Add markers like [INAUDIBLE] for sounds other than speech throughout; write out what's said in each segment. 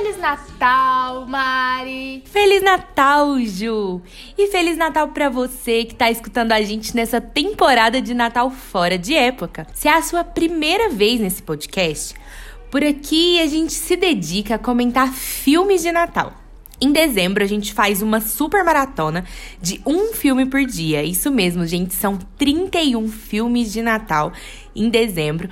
Feliz Natal, Mari! Feliz Natal, Ju! E Feliz Natal para você que tá escutando a gente nessa temporada de Natal fora de época. Se é a sua primeira vez nesse podcast, por aqui a gente se dedica a comentar filmes de Natal. Em dezembro, a gente faz uma super maratona de um filme por dia. Isso mesmo, gente, são 31 filmes de Natal em dezembro.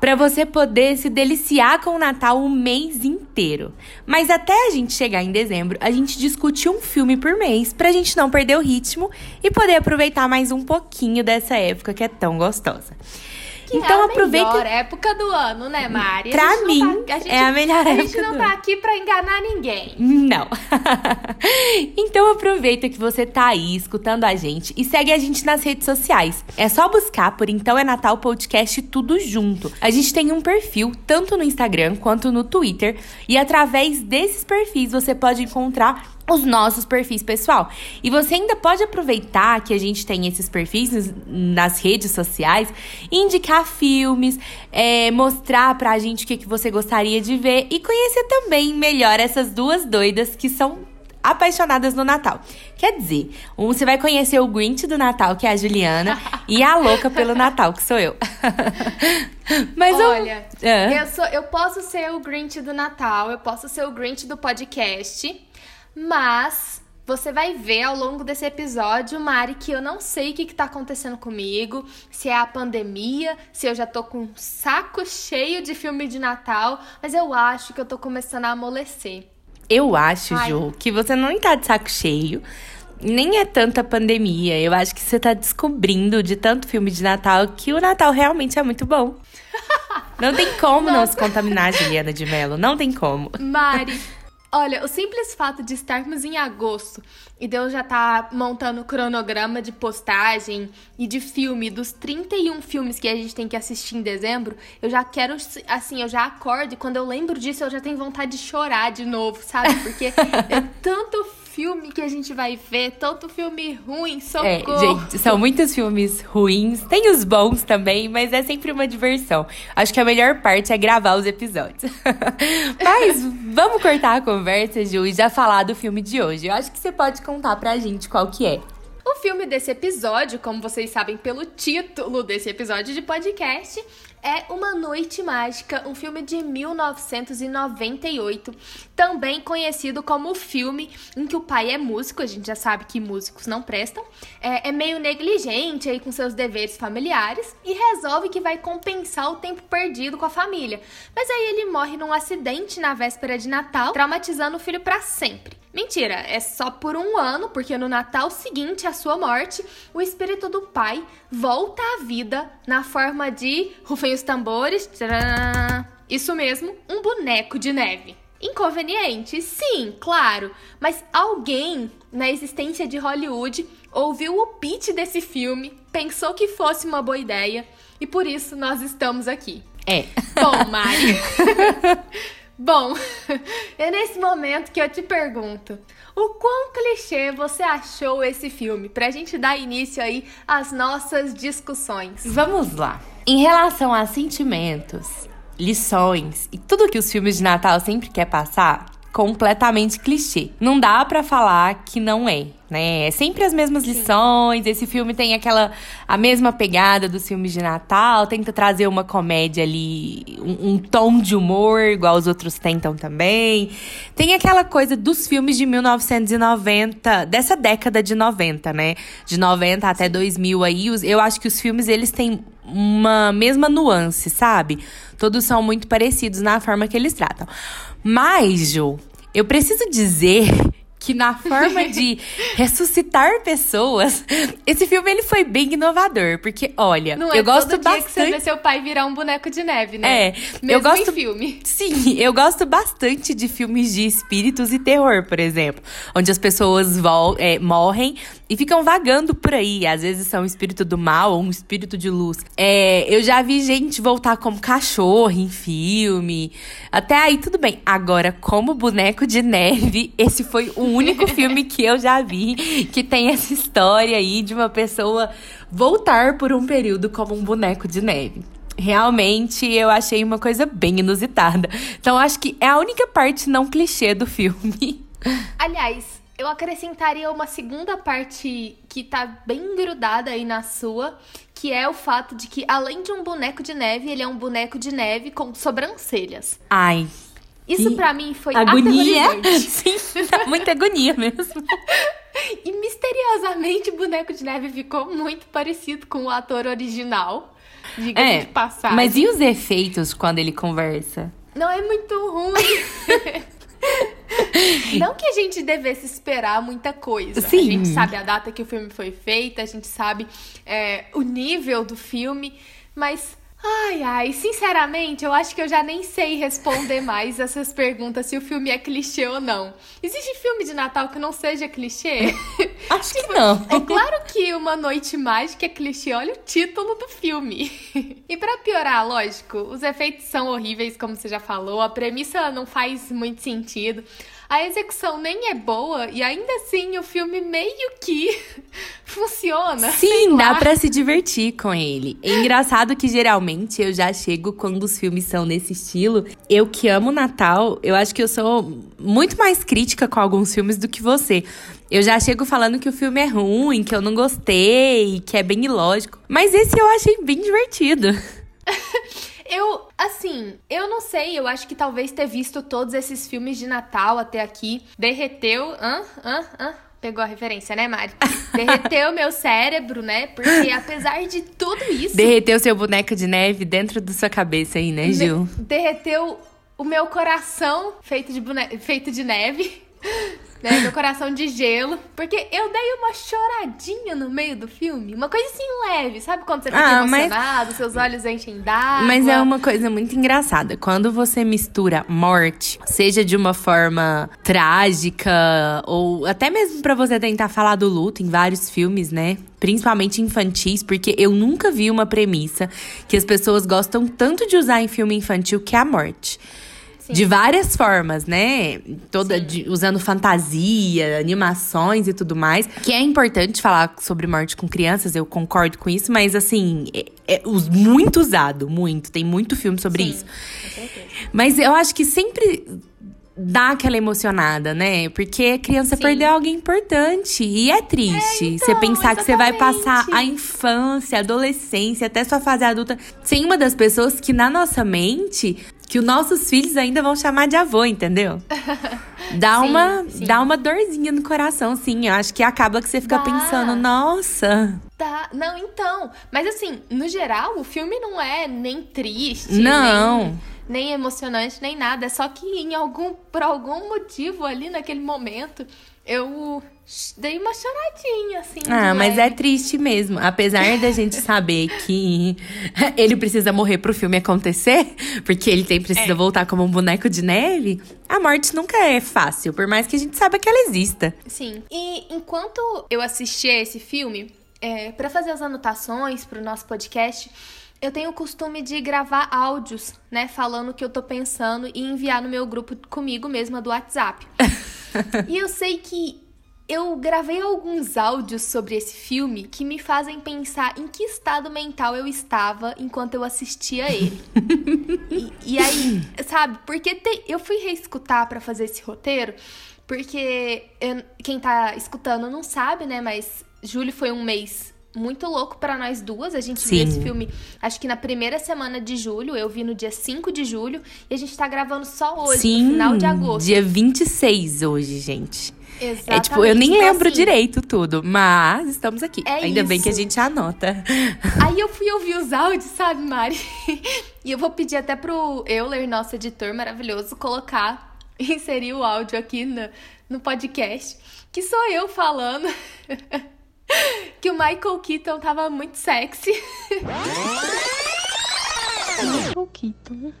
Para você poder se deliciar com o Natal o mês inteiro. Mas até a gente chegar em dezembro, a gente discute um filme por mês pra gente não perder o ritmo e poder aproveitar mais um pouquinho dessa época que é tão gostosa. Que então é a aproveita. melhor época do ano, né, Mari? Pra mim, tá, gente, é a melhor época. A gente não tá aqui pra enganar ninguém. Não. [LAUGHS] então aproveita que você tá aí escutando a gente e segue a gente nas redes sociais. É só buscar por Então é Natal Podcast tudo junto. A gente tem um perfil tanto no Instagram quanto no Twitter e através desses perfis você pode encontrar os nossos perfis pessoal. E você ainda pode aproveitar que a gente tem esses perfis nas redes sociais, indicar filmes, é, mostrar pra gente o que, que você gostaria de ver e conhecer também melhor essas duas doidas que são apaixonadas no Natal. Quer dizer, um você vai conhecer o Grinch do Natal, que é a Juliana, [LAUGHS] e a louca pelo Natal, que sou eu. [LAUGHS] Mas olha, eu, eu, sou, eu posso ser o Grinch do Natal, eu posso ser o Grinch do podcast. Mas você vai ver ao longo desse episódio, Mari, que eu não sei o que, está acontecendo comigo, se é a pandemia, se eu já tô com um saco cheio de filme de Natal, mas eu acho que eu tô começando a amolecer. Eu acho, Ai. Ju, que você não tá de saco cheio. Nem é tanta pandemia. Eu acho que você tá descobrindo de tanto filme de Natal que o Natal realmente é muito bom. [LAUGHS] Não tem como não se contaminar, Juliana de Mello. Não tem como. Mari, Olha, o simples fato de estarmos em agosto e Deus já tá montando o cronograma de postagem e de filme dos 31 filmes que a gente tem que assistir em dezembro, eu já quero, assim, eu já acordo e quando eu lembro disso eu já tenho vontade de chorar de novo, sabe? Porque [LAUGHS] é tanto filme que a gente vai ver, tanto filme ruim, socorro. É, gente, são muitos filmes ruins. Tem os bons também, mas é sempre uma diversão. Acho que a melhor parte é gravar os episódios. [LAUGHS] mas vamos cortar a conversa, Ju, e já falar do filme de hoje. Eu acho que você pode contar pra gente qual que é. O filme desse episódio, como vocês sabem pelo título desse episódio de podcast, é Uma Noite Mágica, um filme de 1998, também conhecido como o filme em que o pai é músico, a gente já sabe que músicos não prestam, é, é meio negligente aí com seus deveres familiares e resolve que vai compensar o tempo perdido com a família. Mas aí ele morre num acidente na véspera de Natal, traumatizando o filho para sempre. Mentira, é só por um ano, porque no Natal seguinte à sua morte, o espírito do pai volta à vida na forma de, rufem os tambores, tcharam, isso mesmo, um boneco de neve. Inconveniente? Sim, claro, mas alguém na existência de Hollywood ouviu o pitch desse filme, pensou que fosse uma boa ideia e por isso nós estamos aqui. É. Bom, Mari. [LAUGHS] Bom, [LAUGHS] é nesse momento que eu te pergunto: o quão clichê você achou esse filme? Pra gente dar início aí às nossas discussões. Vamos lá. Em relação a sentimentos, lições e tudo que os filmes de Natal sempre quer passar, completamente clichê. Não dá para falar que não é, né? É sempre as mesmas lições. Esse filme tem aquela a mesma pegada dos filmes de Natal, tenta trazer uma comédia ali, um, um tom de humor igual os outros tentam também. Tem aquela coisa dos filmes de 1990, dessa década de 90, né? De 90 até 2000 aí, eu acho que os filmes eles têm uma mesma nuance, sabe? Todos são muito parecidos na forma que eles tratam. Mas, Ju, eu preciso dizer que na forma [LAUGHS] de ressuscitar pessoas, esse filme ele foi bem inovador, porque olha, Não eu é gosto todo bastante dia que você vê seu pai virar um boneco de neve, né? É, Mesmo eu gosto filme. Sim, eu gosto bastante de filmes de espíritos e terror, por exemplo, onde as pessoas vol é, morrem e ficam vagando por aí. Às vezes são um espírito do mal ou um espírito de luz. É, eu já vi gente voltar como cachorro em filme. Até aí tudo bem. Agora, como boneco de neve, esse foi o único [LAUGHS] filme que eu já vi que tem essa história aí de uma pessoa voltar por um período como um boneco de neve. realmente eu achei uma coisa bem inusitada. Então acho que é a única parte não clichê do filme. Aliás, eu acrescentaria uma segunda parte que tá bem grudada aí na sua, que é o fato de que além de um boneco de neve, ele é um boneco de neve com sobrancelhas. Ai. Isso para mim foi agonia. [LAUGHS] Sim, dá muita agonia mesmo. [LAUGHS] e misteriosamente o boneco de neve ficou muito parecido com o ator original. Diga é, de passagem. Mas e os efeitos quando ele conversa? Não é muito ruim. [LAUGHS] [LAUGHS] Não que a gente devesse esperar muita coisa. Sim. A gente sabe a data que o filme foi feito, a gente sabe é, o nível do filme, mas Ai, ai, sinceramente, eu acho que eu já nem sei responder mais essas perguntas se o filme é clichê ou não. Existe filme de Natal que não seja clichê? [LAUGHS] Acho tipo, que não. É claro que Uma Noite Mágica é clichê, olha o título do filme. [LAUGHS] e para piorar, lógico, os efeitos são horríveis, como você já falou, a premissa não faz muito sentido a execução nem é boa e ainda assim o filme meio que [LAUGHS] funciona. Sim, dá para se divertir com ele. É engraçado que geralmente eu já chego quando os filmes são nesse estilo. Eu que amo Natal, eu acho que eu sou muito mais crítica com alguns filmes do que você. Eu já chego falando que o filme é ruim, que eu não gostei, que é bem ilógico. Mas esse eu achei bem divertido. Eu, assim, eu não sei, eu acho que talvez ter visto todos esses filmes de Natal até aqui derreteu. Hã? Hã? Hã? Pegou a referência, né, Mari? [LAUGHS] Derreteu meu cérebro, né? Porque apesar de tudo isso. Derreteu seu boneco de neve dentro da sua cabeça aí, né, Gil? Derreteu o meu coração feito de, feito de neve né? Meu coração de gelo. Porque eu dei uma choradinha no meio do filme. Uma coisa assim leve, sabe? Quando você fica ah, emocionado, mas... seus olhos enchem d'água. Mas é uma coisa muito engraçada. Quando você mistura morte, seja de uma forma trágica, ou até mesmo para você tentar falar do luto em vários filmes, né? Principalmente infantis, porque eu nunca vi uma premissa que as pessoas gostam tanto de usar em filme infantil que é a morte. De várias formas, né? Toda de, usando fantasia, animações e tudo mais. Que é importante falar sobre morte com crianças, eu concordo com isso, mas assim, é, é muito usado, muito. Tem muito filme sobre Sim, isso. Mas eu acho que sempre dá aquela emocionada, né? Porque a criança Sim. perdeu alguém importante. E é triste. É, então, você pensar exatamente. que você vai passar a infância, a adolescência, até sua fase adulta, sem uma das pessoas que na nossa mente que os nossos filhos ainda vão chamar de avô, entendeu? [LAUGHS] Dá, sim, uma, sim. dá uma dorzinha no coração, sim. Eu acho que acaba que você fica dá. pensando, nossa. Tá, não, então. Mas assim, no geral, o filme não é nem triste. Não. Nem nem emocionante, nem nada. É só que em algum, por algum motivo ali naquele momento, eu dei uma choradinha, assim. Ah, mas é triste mesmo. Apesar da gente saber que [LAUGHS] ele precisa morrer pro filme acontecer, porque ele tem precisa é. voltar como um boneco de neve, a morte nunca é fácil, por mais que a gente saiba que ela exista. Sim. E enquanto eu assistia esse filme, é, para fazer as anotações pro nosso podcast, eu tenho o costume de gravar áudios, né, falando o que eu tô pensando e enviar no meu grupo comigo mesma do WhatsApp. [LAUGHS] e eu sei que eu gravei alguns áudios sobre esse filme que me fazem pensar em que estado mental eu estava enquanto eu assistia ele. [LAUGHS] e, e, aí, sabe, porque te, eu fui reescutar para fazer esse roteiro, porque eu, quem tá escutando não sabe, né, mas julho foi um mês muito louco para nós duas. A gente Sim. viu esse filme, acho que na primeira semana de julho. Eu vi no dia 5 de julho. E a gente tá gravando só hoje, Sim, no final de agosto. Dia 26 hoje, gente. Exatamente. É tipo, eu nem então, lembro assim, direito tudo, mas estamos aqui. É Ainda isso. bem que a gente anota. Aí eu fui ouvir os áudios, sabe, Mari? [LAUGHS] E eu vou pedir até pro Euler, nosso editor maravilhoso, colocar, [LAUGHS] inserir o áudio aqui no, no podcast, que sou eu falando. [LAUGHS] que o Michael Keaton tava muito sexy. Michael Keaton,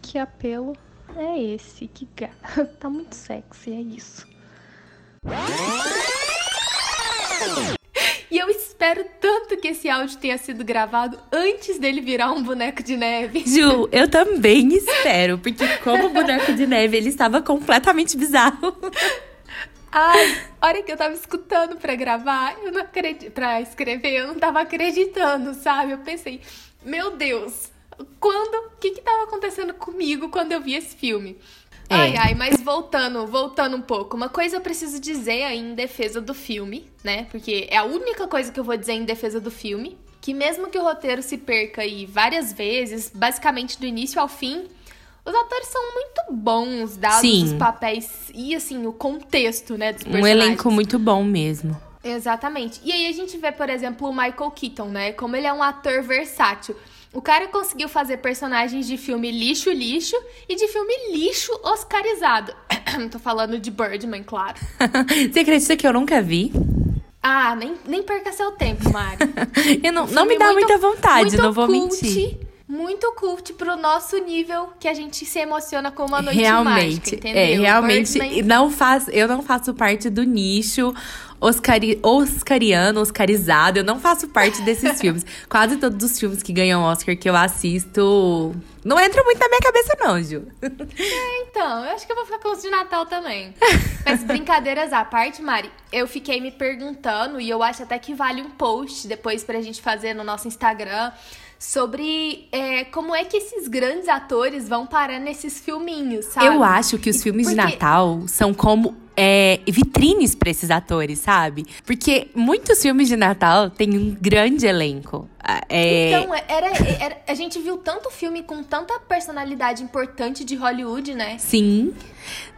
que apelo é esse? Que gato. Tá muito sexy, é isso. E eu espero tanto que esse áudio tenha sido gravado antes dele virar um boneco de neve. Ju, eu também espero, porque como boneco de neve, ele estava completamente bizarro. Ai, a hora que eu tava escutando pra gravar, eu não acredito, pra escrever, eu não tava acreditando, sabe? Eu pensei, meu Deus, quando. O que que tava acontecendo comigo quando eu vi esse filme? É. Ai, ai, mas voltando, voltando um pouco. Uma coisa eu preciso dizer aí em defesa do filme, né? Porque é a única coisa que eu vou dizer em defesa do filme. Que mesmo que o roteiro se perca aí várias vezes, basicamente do início ao fim, os atores são muito bons, dados Sim. os papéis e, assim, o contexto, né, dos Um personagens. elenco muito bom mesmo. Exatamente. E aí a gente vê, por exemplo, o Michael Keaton, né? Como ele é um ator versátil. O cara conseguiu fazer personagens de filme lixo, lixo e de filme lixo oscarizado. [COUGHS] Tô falando de Birdman, claro. [LAUGHS] Você acredita que eu nunca vi? Ah, nem, nem perca seu tempo, Mari. [LAUGHS] Eu não, não Filme me dá muito- muita vontade, não vou cult, mentir. Muito cult pro nosso nível que a gente se emociona com uma noite realmente, mágica, entendeu? é, realmente Birdman- não faz, eu não faço parte do nicho oscari, oscariano, oscarizado. Eu não faço parte desses [LAUGHS] filmes. Quase todos os filmes que ganham Oscar que eu assisto não entram muito na minha cabeça não, Ju. Então, eu acho que eu vou ficar com os de Natal também. [LAUGHS] Mas brincadeiras à parte, Mari, eu fiquei me perguntando, e eu acho até que vale um post depois pra gente fazer no nosso Instagram, sobre é, como é que esses grandes atores vão parar nesses filminhos, sabe? Eu acho que os filmes de porque- Natal são como é, vitrines pra esses atores, sabe? Porque muitos filmes de Natal têm um grande elenco. Ah, É, Então, era, era- a gente viu tanto filme com tanta personalidade importante de Hollywood, né? Sim.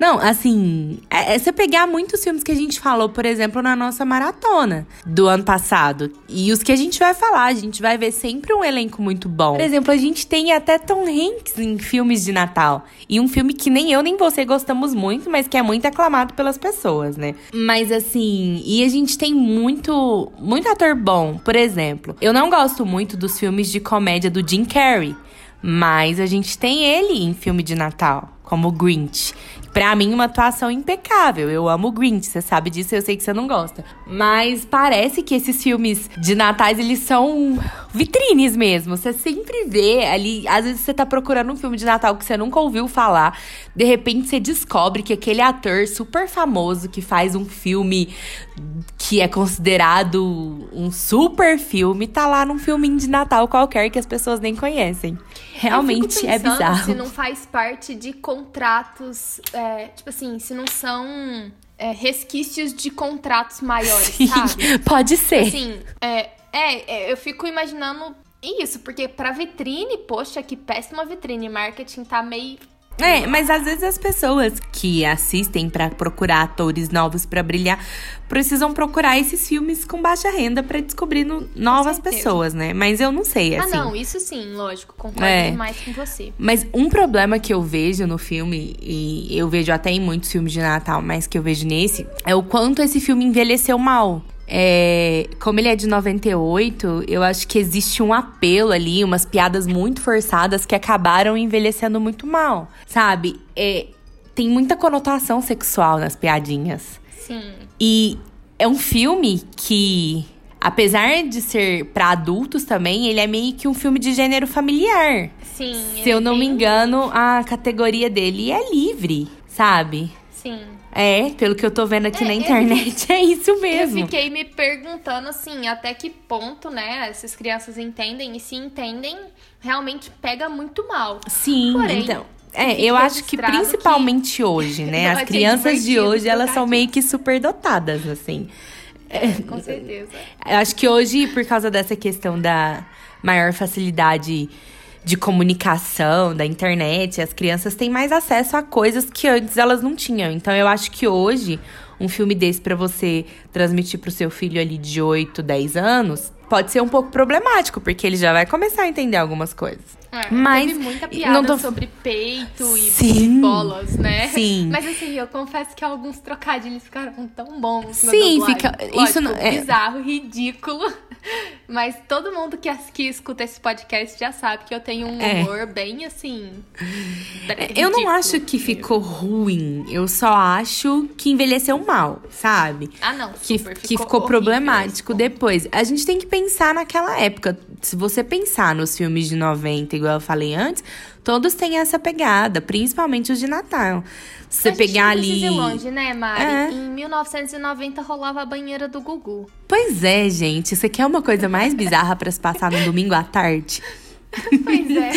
Não, assim, é, é você pegar muitos filmes que a gente falou, por exemplo, na nossa maratona do ano passado. E os que a gente vai falar, a gente vai ver sempre um elenco muito bom. Por exemplo, a gente tem até Tom Hanks em filmes de Natal. E um filme que nem eu nem você gostamos muito, mas que é muito aclamado pelas pessoas, né? Mas assim, e a gente tem muito, muito ator bom. Por exemplo, eu não gosto muito dos filmes de comédia do Jim Carrey. Mas a gente tem ele em filme de Natal, como Grinch. Pra mim, uma atuação impecável. Eu amo o Grinch, você sabe disso, eu sei que você não gosta. Mas parece que esses filmes de natais, eles são vitrines mesmo. Você sempre vê ali, às vezes você tá procurando um filme de Natal que você nunca ouviu falar, de repente você descobre que aquele ator super famoso que faz um filme que é considerado um super filme, tá lá num filminho de Natal qualquer que as pessoas nem conhecem. Realmente é bizarro. Se não faz parte de contratos, é, tipo assim, se não são é, resquícios de contratos maiores, Sim, sabe? pode ser. Assim, é, é, é, eu fico imaginando isso, porque pra vitrine, poxa, que péssima vitrine. Marketing tá meio. É, mas às vezes as pessoas que assistem pra procurar atores novos pra brilhar precisam procurar esses filmes com baixa renda pra descobrir no- novas pessoas, né? Mas eu não sei, assim. Ah, não, isso sim, lógico, concordo É. demais com você. Mas um problema que eu vejo no filme, e eu vejo até em muitos filmes de Natal, mas que eu vejo nesse, é o quanto esse filme envelheceu mal. É, como ele é de 98, eu acho que existe um apelo ali, umas piadas muito forçadas que acabaram envelhecendo muito mal, sabe? É, tem muita conotação sexual nas piadinhas. Sim. E é um filme que, apesar de ser pra adultos também, ele é meio que um filme de gênero familiar. Sim. Se eu não me tem- engano, a categoria dele é livre, sabe? Sim. É, pelo que eu tô vendo aqui É, na eu internet, [LAUGHS] é isso mesmo. Eu fiquei me perguntando assim, até que ponto, né, essas crianças entendem e se entendem, realmente pega muito mal. Sim, Porém, então. É, eu acho que principalmente [LAUGHS] hoje, né? Vai As crianças de hoje, elas são meio que superdotadas, assim. Com certeza. Eu acho que hoje, por causa dessa questão da maior facilidade de comunicação, da internet, as crianças têm mais acesso a coisas que antes elas não tinham. Então eu acho que hoje, um filme desse pra você transmitir pro seu filho ali de 8, 10 anos, pode ser um pouco problemático, porque ele já vai começar a entender algumas coisas. É, Mas, teve muita não piada tô- sobre peito e Sim. bolas, né? Sim. Mas assim, eu confesso que alguns trocadilhos ficaram tão bons Sim, fica- Lógico, isso não- é- bizarro, ridículo. [LAUGHS] Mas todo mundo que, que escuta esse podcast já sabe que eu tenho um É. humor bem assim. Eu não ridículo. acho que ficou ruim, eu só acho que envelheceu mal, sabe? Ah, não. Que, super, que ficou problemático depois. A gente tem que pensar naquela época. Se você pensar nos filmes de 90, igual eu falei antes, todos têm essa pegada, principalmente os de Natal. Se você pegar ali. ir longe, né, Mari? É. Em 1990 rolava a banheira do Gugu. Pois é, gente. Aqui é uma coisa mais bizarra pra se passar no domingo à tarde. Pois é.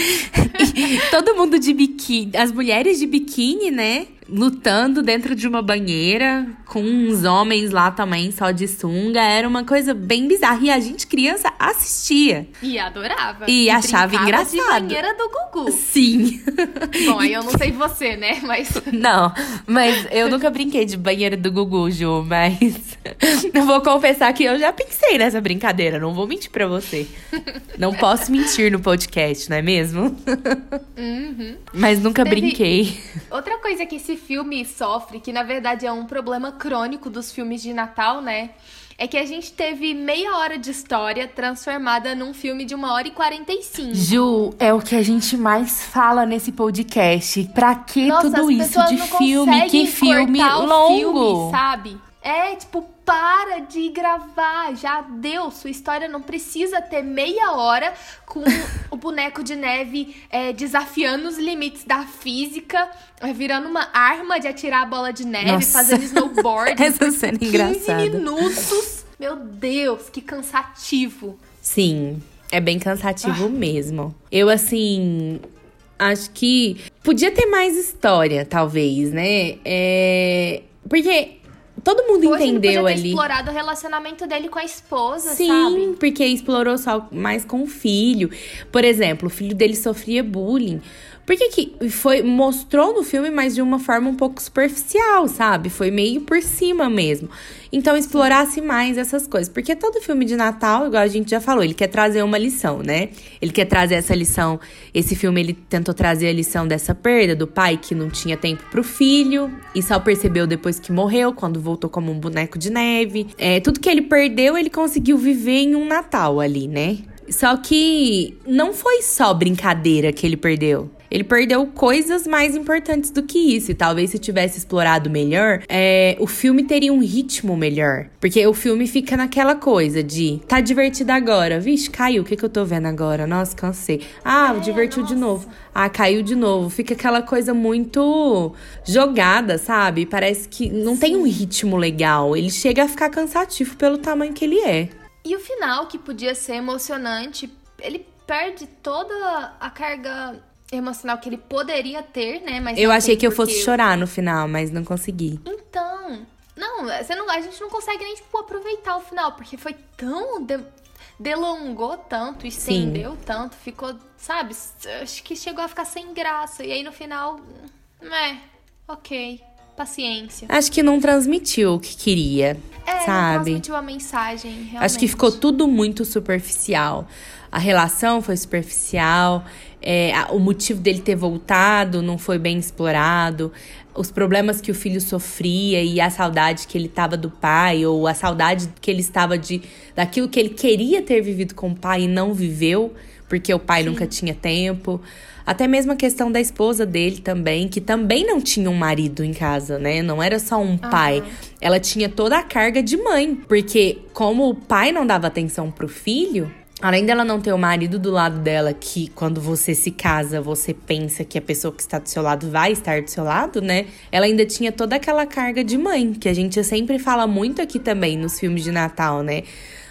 [LAUGHS] todo mundo de biquíni, as mulheres de biquíni, né? Lutando dentro de uma banheira com uns homens lá também só de sunga. Era uma coisa bem bizarra. E a gente, criança, assistia. E adorava. E, e achava engraçado. de banheira do Gugu. Sim. [LAUGHS] Bom, aí eu não sei você, né? Mas. [LAUGHS] Não, mas eu nunca brinquei de banheira do Gugu, Ju. Mas [LAUGHS] eu vou confessar que eu já pensei nessa brincadeira. Não vou mentir pra você. Não posso mentir no podcast, não é mesmo? Uhum. Mas nunca Teve... brinquei. Outra coisa que esse filme sofre, que na verdade é um problema crônico dos filmes de Natal, né? É que a gente teve meia hora de história transformada num filme de uma hora e quarenta e cinco. Ju, é o que a gente mais fala nesse podcast. Pra que Nossa, tudo isso de filme? Que filme longo? Filme, sabe? É, tipo, para de gravar, já deu. Sua história não precisa ter meia hora com [LAUGHS] o boneco de neve é, desafiando os limites da física, é, virando uma arma de atirar a bola de neve, Nossa. fazendo snowboard. [LAUGHS] Essa cena é engraçada. minutos. Meu Deus, que cansativo. Sim, é bem cansativo ah. mesmo. Eu, assim, acho que podia ter mais história, talvez, né? É... Porque todo mundo Poxa, entendeu ele ali. explorado o relacionamento dele com a esposa, Sim, sabe? porque explorou só mais com o filho. Por exemplo, o filho dele sofria bullying. Por que, que foi mostrou no filme, mas de uma forma um pouco superficial, sabe? Foi meio por cima mesmo. Então explorasse mais essas coisas, porque todo filme de Natal, igual a gente já falou, ele quer trazer uma lição, né? Ele quer trazer essa lição. Esse filme ele tentou trazer a lição dessa perda do pai que não tinha tempo pro filho e só percebeu depois que morreu, quando voltou como um boneco de neve. É, tudo que ele perdeu, ele conseguiu viver em um Natal ali, né? Só que não foi só brincadeira que ele perdeu ele perdeu coisas mais importantes do que isso. E talvez se tivesse explorado melhor, é, o filme teria um ritmo melhor. Porque o filme fica naquela coisa de tá divertido agora. Vixe, caiu. O que, que eu tô vendo agora? Nossa, cansei. Ah, é, divertiu nossa. de novo. Ah, caiu de novo. Fica aquela coisa muito jogada, sabe? Parece que não Sim. tem um ritmo legal. Ele chega a ficar cansativo pelo tamanho que ele é. E o final, que podia ser emocionante, ele perde toda a carga emocional que ele poderia ter, né? Mas eu achei que eu fosse chorar no final, mas não consegui. Então, não, você não, a gente não consegue nem tipo aproveitar o final, porque foi tão de, delongou tanto, estendeu Sim. tanto, ficou, sabe? Acho que chegou a ficar sem graça. E aí no final, é, ok, paciência. Acho que não transmitiu o que queria. É, sabe? não transmitiu a mensagem, realmente. Acho que ficou tudo muito superficial. A relação foi superficial é, o motivo dele ter voltado não foi bem explorado, os problemas que o filho sofria e a saudade que ele estava do pai, ou a saudade que ele estava de daquilo que ele queria ter vivido com o pai e não viveu, porque o pai Sim. nunca tinha tempo. Até mesmo a questão da esposa dele também, que também não tinha um marido em casa, né? Não era só um pai. Ela tinha toda a carga de mãe. Porque, como o pai não dava atenção pro filho, Além dela não ter o marido do lado dela, que quando você se casa, você pensa que a pessoa que está do seu lado vai estar do seu lado, né? Ela ainda tinha toda aquela carga de mãe, que a gente sempre fala muito aqui também nos filmes de Natal, né?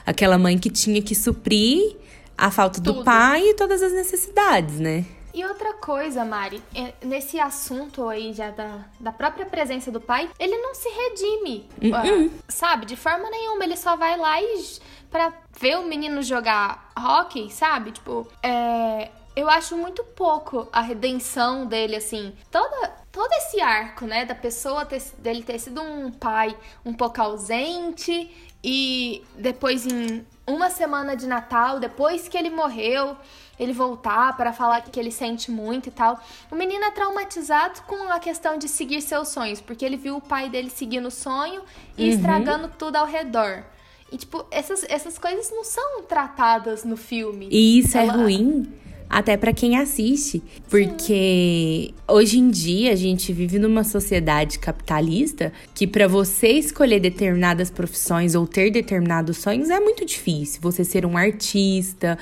Aquela mãe que tinha que suprir a falta Tudo. do pai e todas as necessidades, né? E outra coisa, Mari, é, nesse assunto aí já da, da própria presença do pai, ele não se redime, uh -uh. sabe? De forma nenhuma, ele só vai lá e para ver o menino jogar hockey, sabe? Tipo, é, eu acho muito pouco a redenção dele, assim. Toda, todo esse arco, né, da pessoa ter, dele ter sido um pai um pouco ausente e depois em uma semana de Natal, depois que ele morreu, ele voltar para falar que ele sente muito e tal. O menino é traumatizado com a questão de seguir seus sonhos, porque ele viu o pai dele seguindo o sonho e uhum. estragando tudo ao redor. E, tipo, essas, essas coisas não são tratadas no filme. E isso é Ela... é ruim até para quem assiste, porque Sim. hoje em dia a gente vive numa sociedade capitalista que para você escolher determinadas profissões ou ter determinados sonhos é muito difícil. Você ser um artista,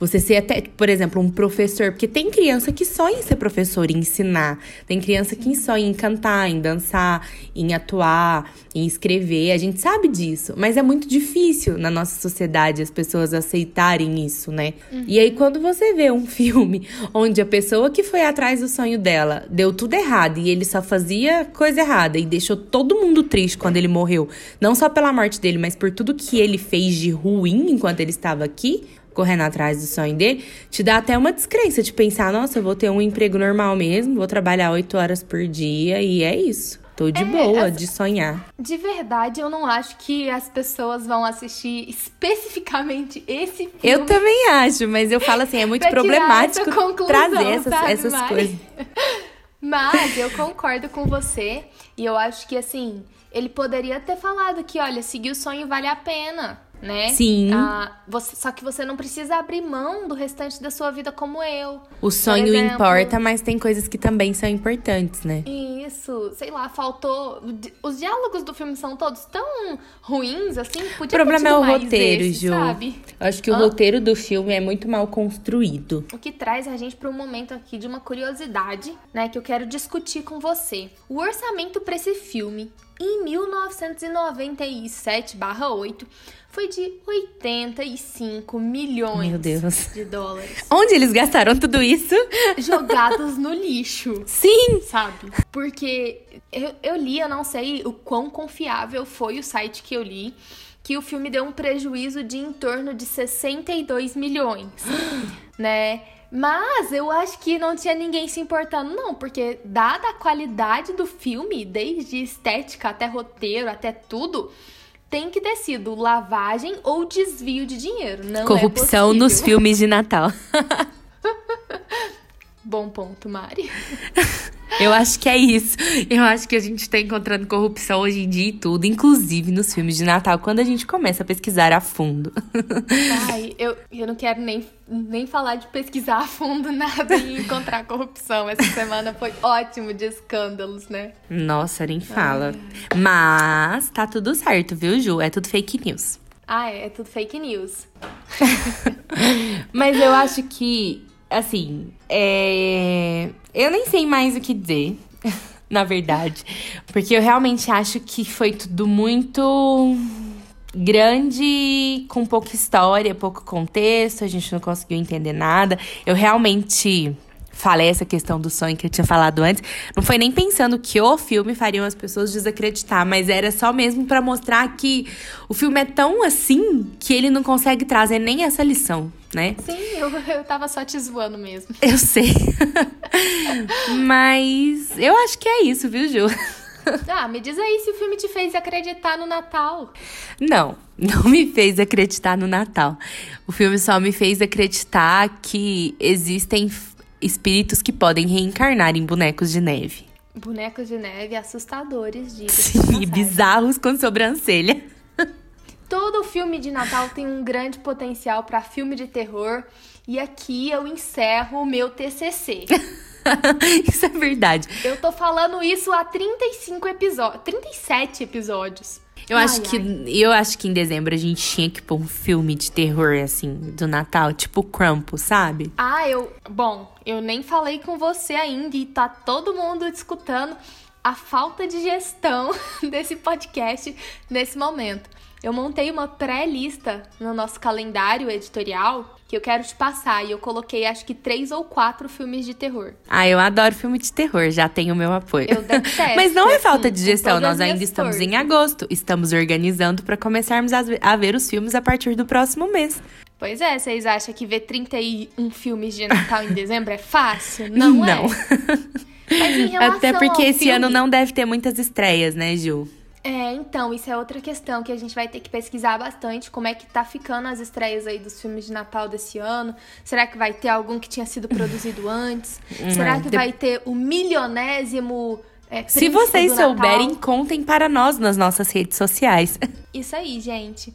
Você ser até, por exemplo, um professor, porque tem criança que sonha em ser professor, em ensinar. Tem criança que sonha em cantar, em dançar, em atuar, em escrever. A gente sabe disso, mas é muito difícil na nossa sociedade as pessoas aceitarem isso, né? Uhum. E aí quando você vê um [LAUGHS] filme onde a pessoa que foi atrás do sonho dela deu tudo errado e ele só fazia coisa errada e deixou todo mundo triste quando ele morreu, não só pela morte dele, mas por tudo que ele fez de ruim enquanto ele estava aqui, correndo atrás do sonho dele, te dá até uma descrença de pensar, nossa, eu vou ter um emprego normal mesmo, vou trabalhar oito horas por dia e é isso. Tô de é, boa as... de sonhar. De verdade, eu não acho que as pessoas vão assistir especificamente esse filme. Eu também acho, mas eu falo assim, é muito problemático trazer essas, essas coisas. [LAUGHS] Mas eu concordo com você e eu acho que assim, ele poderia ter falado que, olha, seguir o sonho vale a pena né? Sim. Ah, você, só que você não precisa abrir mão do restante da sua vida como eu. O sonho exemplo, importa, mas tem coisas que também são importantes, né? Isso, sei lá, faltou. Os diálogos do filme são todos tão ruins, assim, podia O problema é o roteiro, esse, Ju. Sabe? Eu acho que Hã? o roteiro do filme é muito mal construído. O que traz a gente para um momento aqui de uma curiosidade, né, que eu quero discutir com você. O orçamento para esse filme em 1997/8 foi de 85 milhões Meu Deus. de dólares. Onde eles gastaram tudo isso? Jogados no [LAUGHS] lixo. Sim! Sabe? Porque eu, eu li, eu não sei o quão confiável foi o site que eu li, que o filme deu um prejuízo de em torno de 62 milhões, [GASPS] né? Mas eu acho que não tinha ninguém se importando, não, porque dada a qualidade do filme, desde estética até roteiro, até tudo, tem que ter sido lavagem ou desvio de dinheiro. Não é Corrupção é nos filmes de Natal. [LAUGHS] Bom ponto, Mari. [LAUGHS] Eu acho que é isso. Eu acho que a gente está encontrando corrupção hoje em dia e tudo, inclusive nos filmes de Natal, quando a gente começa a pesquisar a fundo. Ai, eu, eu não quero nem, nem falar de pesquisar a fundo nada e encontrar corrupção. Essa semana foi ótimo de escândalos, né? Nossa, nem fala. Ai. Mas tá tudo certo, viu, Ju? É tudo fake news. Ah, é, é tudo fake news. [LAUGHS] [LAUGHS] Mas eu acho que assim, é... eu nem sei mais o que dizer, [LAUGHS] na verdade. Porque eu realmente acho que foi tudo muito grande, com pouca história, pouco contexto, a gente não conseguiu entender nada. Eu realmente falei essa questão do sonho que eu tinha falado antes, não foi nem pensando que o filme faria as pessoas desacreditar, mas era só mesmo para mostrar que o filme é tão assim que ele não consegue trazer nem essa lição, né? Sim, eu, eu tava só te zoando mesmo. Eu sei. [LAUGHS] mas eu acho que é isso, viu, Ju? Ah, me diz aí se o filme te fez acreditar no Natal. Não, não me fez acreditar no Natal. O filme só me fez acreditar que existem espíritos que podem reencarnar em bonecos de neve. Bonecos de neve assustadores, diga Sim, bizarros com sobrancelha. Todo filme de Natal tem um grande potencial para filme de terror. E aqui eu encerro o meu TCC. [LAUGHS] isso é verdade. Eu tô falando isso há 35 episódios, 37 episódios. Eu ai, acho que eu acho que em dezembro a gente tinha que pôr um filme de terror assim do Natal, tipo Krampus, sabe? Ah, eu, bom, eu nem falei com você ainda e tá todo mundo escutando a falta de gestão [LAUGHS] desse podcast nesse momento. Eu montei uma pré-lista no nosso calendário editorial que eu quero te passar e eu coloquei acho que três ou quatro filmes de terror. Ah, eu adoro filme de terror, já tenho o meu apoio. Eu detesto, [LAUGHS] Mas não é assim, falta de gestão, nós ainda estamos forças. em agosto. Estamos organizando para começarmos a ver os filmes a partir do próximo mês. Pois é, vocês acham que ver 31 filmes de Natal em dezembro é fácil? Não, [LAUGHS] não. é. Mas em relação Até porque esse filme... ano não deve ter muitas estreias, né, Ju? É, então, isso é outra questão que a gente vai ter que pesquisar bastante, como é que tá ficando as estreias aí dos filmes de Natal desse ano. Será que vai ter algum que tinha sido produzido [LAUGHS] antes? Hum, Será é, que de... vai ter o milionésimo é, Se vocês souberem, contem para nós nas nossas redes sociais. Isso aí, gente.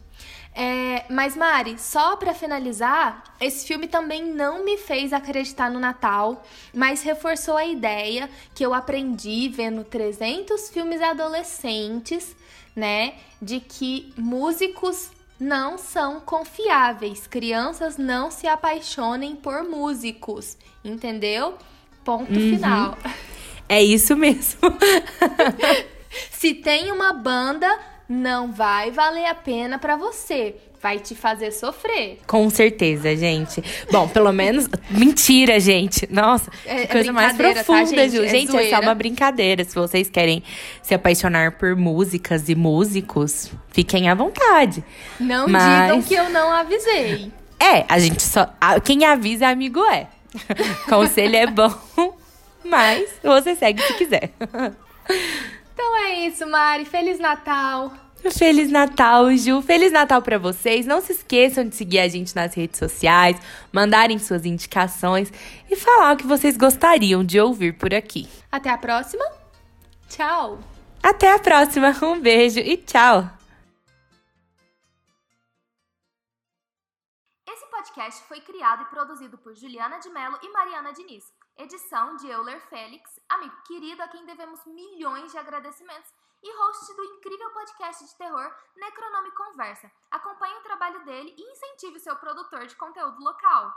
É, mas, Mari, só para finalizar, esse filme também não me fez acreditar no Natal, mas reforçou a ideia que eu aprendi vendo 300 filmes adolescentes, né? De que músicos não são confiáveis. Crianças não se apaixonem por músicos, entendeu? Ponto uhum. final. É isso mesmo. [LAUGHS] se tem uma banda, não vai valer a pena para você vai te fazer sofrer. Com certeza, gente. Bom, pelo [LAUGHS] menos. Mentira, gente. Nossa, é, é coisa mais tá, profunda, tá, gente? Ju. É gente, é só uma brincadeira. Se vocês querem se apaixonar por músicas e músicos, fiquem à vontade. Não Mas... digam que eu não avisei. É, a gente só. Quem avisa, amigo é. [LAUGHS] Conselho é bom, [LAUGHS] mas você segue se quiser. Então é isso, Mari. Feliz Natal. Feliz Natal, Ju. Feliz Natal para vocês. Não se esqueçam de seguir a gente nas redes sociais, mandarem suas indicações e falar o que vocês gostariam de ouvir por aqui. Até a próxima. Tchau. Até a próxima. Um beijo e tchau. Esse podcast foi criado e produzido por Juliana de Mello e Mariana Diniz. Edição de Euler Félix, amigo querido a quem devemos milhões de agradecimentos e host do incrível podcast de terror Necronome Conversa. Acompanhe o trabalho dele e incentive o seu produtor de conteúdo local.